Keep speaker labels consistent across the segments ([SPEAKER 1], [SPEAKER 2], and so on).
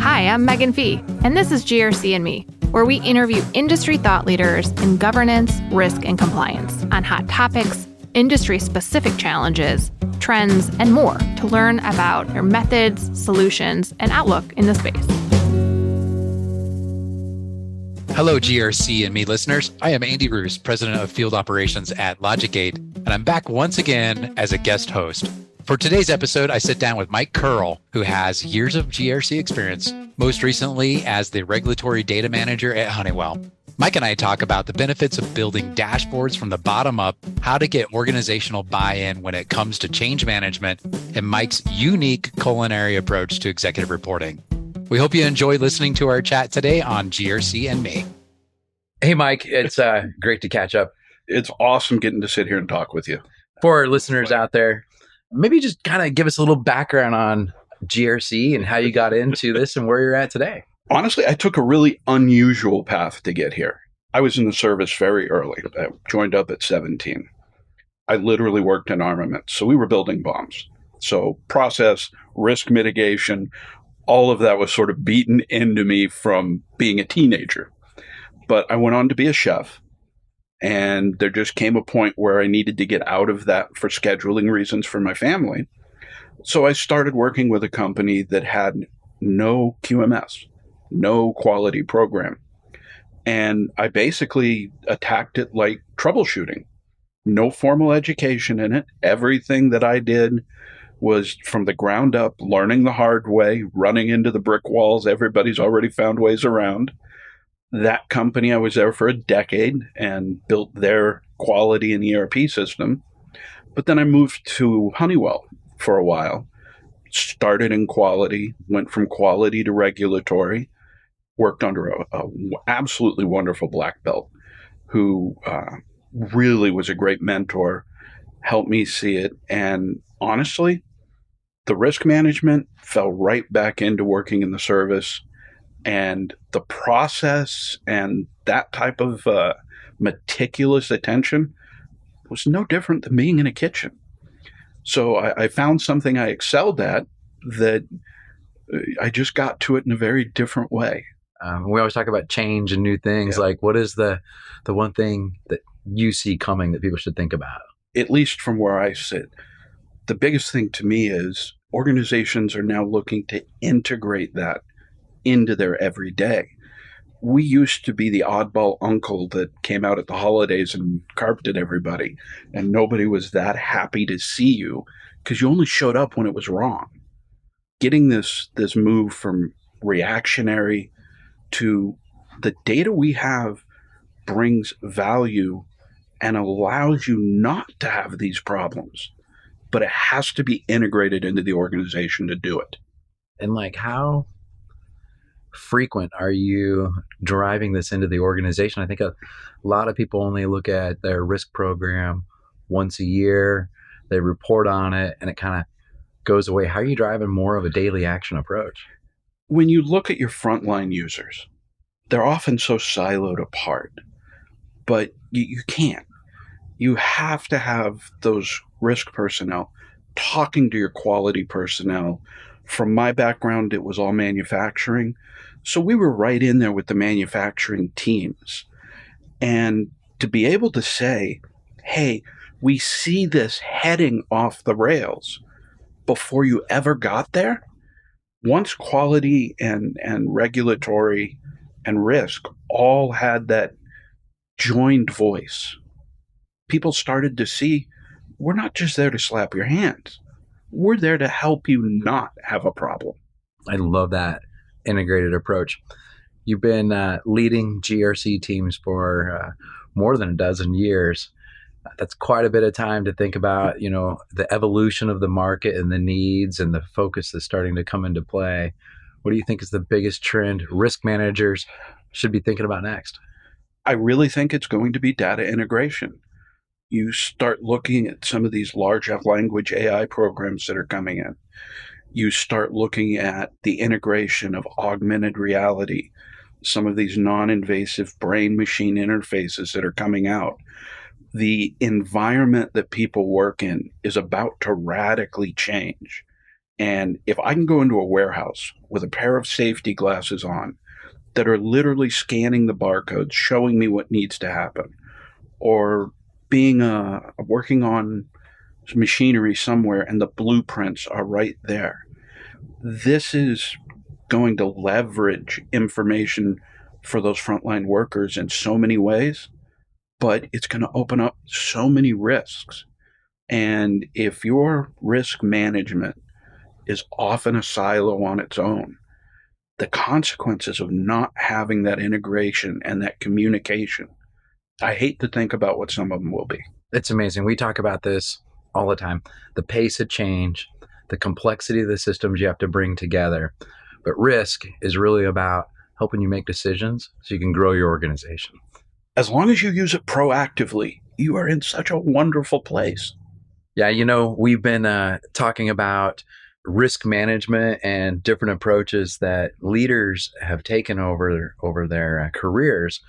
[SPEAKER 1] Hi, I'm Megan Fee, and this is GRC and Me, where we interview industry thought leaders in governance, risk, and compliance on hot topics, industry specific challenges, trends, and more to learn about their methods, solutions, and outlook in the space.
[SPEAKER 2] Hello, GRC and me listeners. I am Andy Roos, President of Field Operations at LogicGate, and I'm back once again as a guest host. For today's episode, I sit down with Mike Curl, who has years of GRC experience, most recently as the regulatory data manager at Honeywell. Mike and I talk about the benefits of building dashboards from the bottom up, how to get organizational buy in when it comes to change management, and Mike's unique culinary approach to executive reporting. We hope you enjoy listening to our chat today on GRC and me. Hey, Mike, it's uh, great to catch up.
[SPEAKER 3] It's awesome getting to sit here and talk with you.
[SPEAKER 2] For our listeners out there, maybe just kind of give us a little background on GRC and how you got into this and where you're at today.
[SPEAKER 3] Honestly, I took a really unusual path to get here. I was in the service very early. I joined up at 17. I literally worked in armaments. So we were building bombs. So process, risk mitigation, all of that was sort of beaten into me from being a teenager. But I went on to be a chef. And there just came a point where I needed to get out of that for scheduling reasons for my family. So I started working with a company that had no QMS, no quality program. And I basically attacked it like troubleshooting. No formal education in it. Everything that I did was from the ground up, learning the hard way, running into the brick walls everybody's already found ways around. That company, I was there for a decade and built their quality and ERP system. But then I moved to Honeywell for a while, started in quality, went from quality to regulatory, worked under a, a absolutely wonderful black belt who uh, really was a great mentor, helped me see it. And honestly, the risk management fell right back into working in the service. And the process and that type of uh, meticulous attention was no different than being in a kitchen. So I, I, found something i excelled at that uh, i just got to it in a very different way.
[SPEAKER 2] Um, we always talk about change and new things. Yeah. like what is the the one thing that you see coming that people should think about
[SPEAKER 3] at least from where i sit the biggest thing to me is organizations are now looking to integrate that into their everyday. We used to be the oddball uncle that came out at the holidays and carped at everybody, and nobody was that happy to see you because you only showed up when it was wrong. Getting this this move from reactionary to the data we have brings value and allows you not to have these problems but it has to be integrated into the organization to do it.
[SPEAKER 2] And like how frequent are you driving this into the organization? I think a lot of people only look at their risk program once a year, they report on it, and it kind of goes away. How are you driving more of a daily action approach?
[SPEAKER 3] When you look at your frontline users, they're often so siloed apart, but you, you can't. You have to have those risk personnel, talking to your quality personnel. From my background, it was all manufacturing. So we were right in there with the manufacturing teams. And to be able to say, hey, we see this heading off the rails before you ever got there. Once quality and, and regulatory and risk all had that joined voice, people started to see we're not just there to slap your hands. We're there to help you not have a problem.
[SPEAKER 2] I love that integrated approach. You've been uh, leading GRC teams for uh, more than a dozen years. That's quite a bit of time to think about, you know, the evolution of the market and the needs and the focus that's starting to come into play. What do you think is the biggest trend risk managers should be thinking about next?
[SPEAKER 3] I really think it's going to be data integration you start looking at some of these large language AI programs that are coming in. You start looking at the integration of augmented reality, some of these non invasive brain machine interfaces that are coming out. the environment that people work in is about to radically change. And if I can go into a warehouse with a pair of safety glasses on that are literally scanning the barcodes, showing me what needs to happen, or being uh, working on machinery somewhere and the blueprints are right there. This is going to leverage information for those frontline workers in so many ways, but it's going to open up so many risks. And if your risk management is often a silo on its own, the consequences of not having that integration and that communication, I hate to think about what some of them will be.
[SPEAKER 2] It's amazing. We talk about this all the time the pace of change, the complexity of the systems you have to bring together. But risk is really about helping you make decisions so you can grow your organization.
[SPEAKER 3] As long as you use it proactively, you are in such a wonderful place.
[SPEAKER 2] Yeah, you know, we've been uh, talking about risk management and different approaches that leaders have taken over over their uh, careers.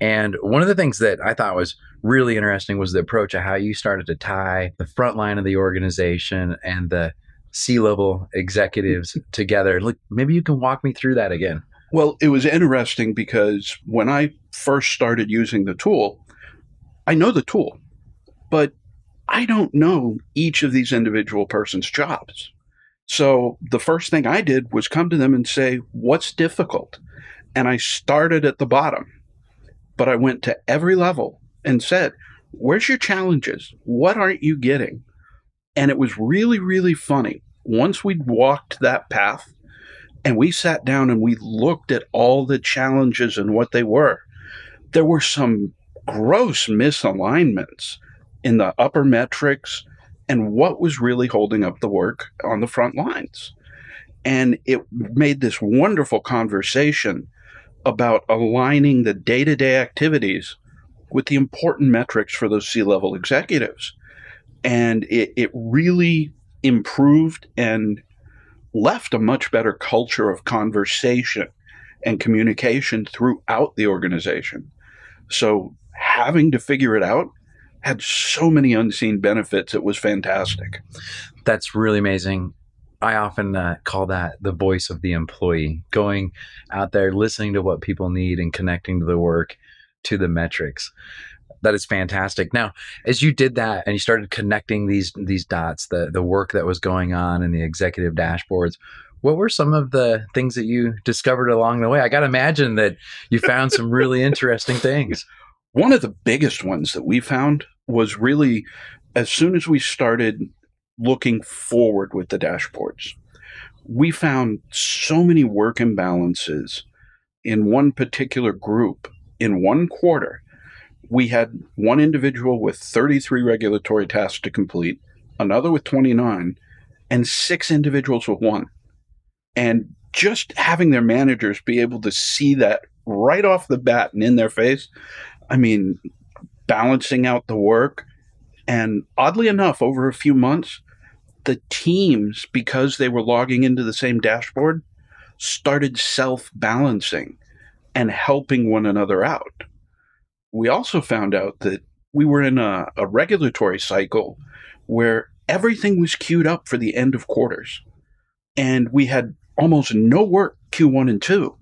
[SPEAKER 2] And one of the things that I thought was really interesting was the approach of how you started to tie the front line of the organization and the C-level executives together. Look, maybe you can walk me through that again.
[SPEAKER 3] Well, it was interesting because when I first started using the tool, I know the tool, but I don't know each of these individual person's jobs. So the first thing I did was come to them and say, What's difficult? And I started at the bottom, but I went to every level and said, Where's your challenges? What aren't you getting? And it was really, really funny. Once we'd walked that path and we sat down and we looked at all the challenges and what they were, there were some gross misalignments in the upper metrics and what was really holding up the work on the front lines. And it made this wonderful conversation about aligning the day to day activities with the important metrics for those C level executives. And it, it really improved and left a much better culture of conversation and communication throughout the organization. So having to figure it out had so many unseen benefits. It was fantastic.
[SPEAKER 2] That's really amazing. I often uh, call that the voice of the employee, going out there, listening to what people need and connecting to the work, to the metrics. That is fantastic. Now, as you did that and you started connecting these these dots, the the work that was going on in the executive dashboards, what were some of the things that you discovered along the way? I got to imagine that you found some really interesting things.
[SPEAKER 3] One of the biggest ones that we found was really as soon as we started looking forward with the dashboards, we found so many work imbalances in one particular group in one quarter. We had one individual with 33 regulatory tasks to complete, another with 29, and six individuals with one. And just having their managers be able to see that right off the bat and in their face, I mean, balancing out the work. And oddly enough, over a few months, the teams, because they were logging into the same dashboard, started self balancing and helping one another out. We also found out that we were in a, a, regulatory cycle where everything was queued up for the end of quarters. And we had almost no work Q1 and 2.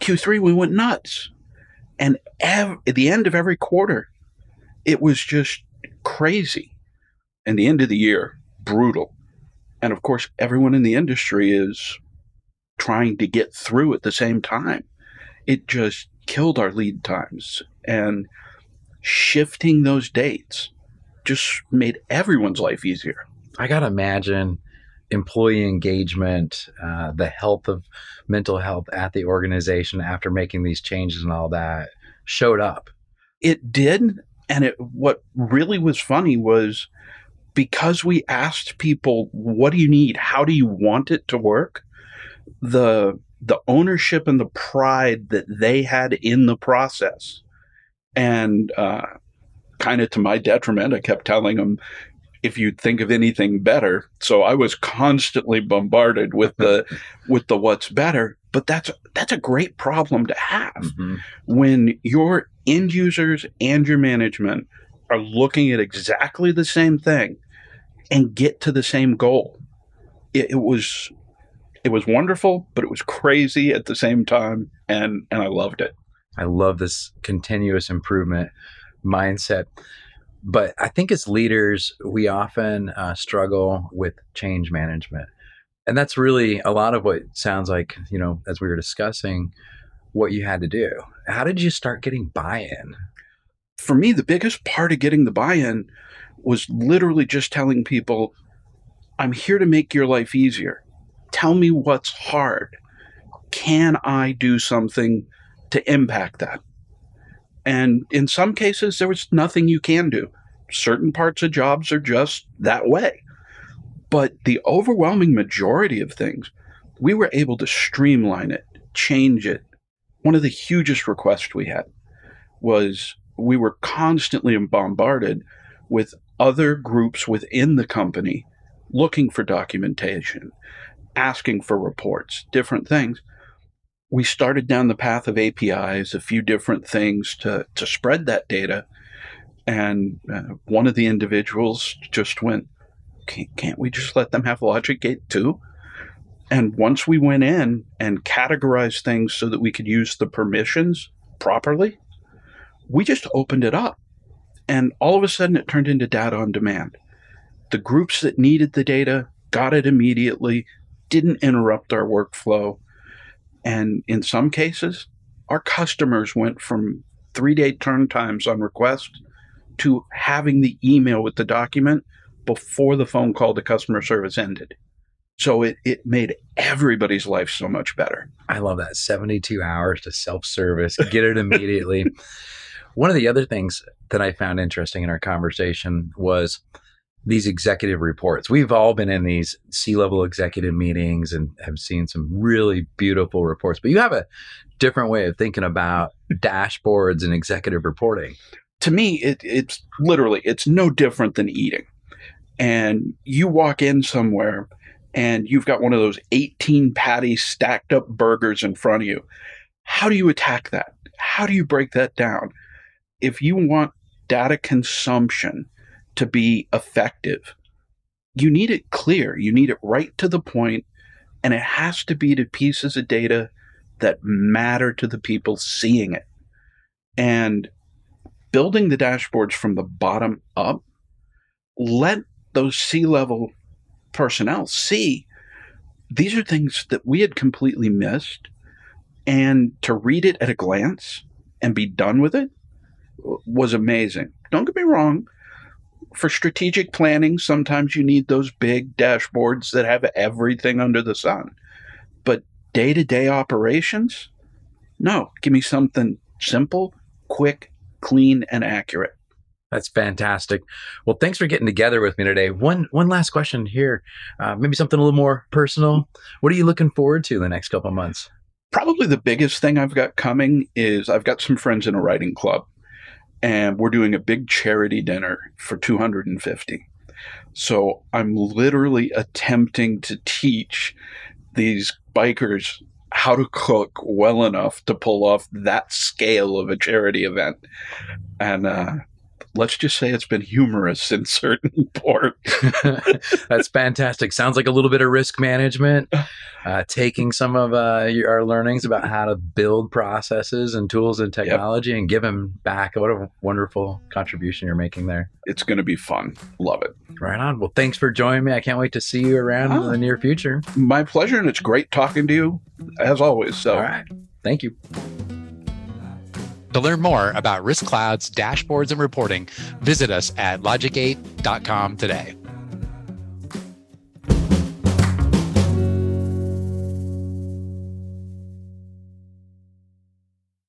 [SPEAKER 3] Q3, we went nuts. And ev- at the end of every quarter, it was just crazy. And the end of the year, brutal. And of course, everyone in the industry is trying to get through at the same time. It just killed our lead times. And shifting those dates just made everyone's life easier.
[SPEAKER 2] I got to imagine employee engagement, uh, the health of mental health at the organization after making these changes and all that showed up.
[SPEAKER 3] It did. And it, what really was funny was because we asked people, what do you need? How do you want it to work? The, the ownership and the pride that they had in the process. And, uh, kind of to my detriment, I kept telling them, if you think of anything better. So I was constantly bombarded with the with the what's better. But that's that's a great problem to have mm-hmm. when your end users and your management are looking at exactly the same thing and get to the same goal. It, it was it was wonderful, but it was crazy at the same time, and and I loved it.
[SPEAKER 2] I love this continuous improvement mindset. But I think as leaders, we often uh, struggle with change management. And that's really a lot of what sounds like, you know, as we were discussing, what you had to do. How did you start getting buy in?
[SPEAKER 3] For me, the biggest part of getting the buy in was literally just telling people, I'm here to make your life easier. Tell me what's hard. Can I do something to impact that? And in some cases, there was nothing you can do. Certain parts of jobs are just that way. But the overwhelming majority of things, we were able to streamline it, change it. One of the hugest requests we had was we were constantly bombarded with other groups within the company looking for documentation, asking for reports, different things. We started down the path of APIs, a few different things to, to spread that data. And uh, one of the individuals just went, can't, can't we just let them have LogicGate too? And once we went in and categorized things so that we could use the permissions properly, we just opened it up. And all of a sudden, it turned into data on demand. The groups that needed the data got it immediately, didn't interrupt our workflow. And in some cases, our customers went from three day turn times on request to having the email with the document before the phone call to customer service ended. So it, it made everybody's life so much better.
[SPEAKER 2] I love that 72 hours to self service, get it immediately. One of the other things that I found interesting in our conversation was these executive reports. We've all been in these C level executive meetings and have seen some really beautiful reports, but you have a different way of thinking about dashboards and executive reporting.
[SPEAKER 3] To me, it, it's literally it's no different than eating. And you walk in somewhere and you've got one of those 18 patty stacked up burgers in front of you. How do you attack that? How do you break that down? If you want data consumption to be effective, you need it clear. You need it right to the point, and it has to be to pieces of data that matter to the people seeing it. And building the dashboards from the bottom up, let those C level personnel see these are things that we had completely missed. And to read it at a glance and be done with it was amazing. Don't get me wrong. For strategic planning, sometimes you need those big dashboards that have everything under the sun. But day to day operations, no, give me something simple, quick, clean, and accurate.
[SPEAKER 2] That's fantastic. Well, thanks for getting together with me today. One one last question here, uh, maybe something a little more personal. What are you looking forward to the next couple months?
[SPEAKER 3] Probably the biggest thing I've got coming is I've got some friends in a riding club, and we're doing a big charity dinner for 250. So I'm literally attempting to teach these bikers how to cook well enough to pull off that scale of a charity event. And uh, let's just say it's been humorous in certain parts.
[SPEAKER 2] That's fantastic. Sounds like a little bit of risk management, uh, taking some of uh, our learnings about how to build processes and tools and technology yep. and give them back. What a wonderful contribution you're making there.
[SPEAKER 3] It's going to be fun. Love it.
[SPEAKER 2] Right on. Well, thanks for joining me. I can't wait to see you around oh, in the near future.
[SPEAKER 3] My pleasure. And it's great talking to you as always. So,
[SPEAKER 2] all right. Thank you.
[SPEAKER 4] To learn more about Risk Cloud's, dashboards, and reporting, visit us at logicgate.com today.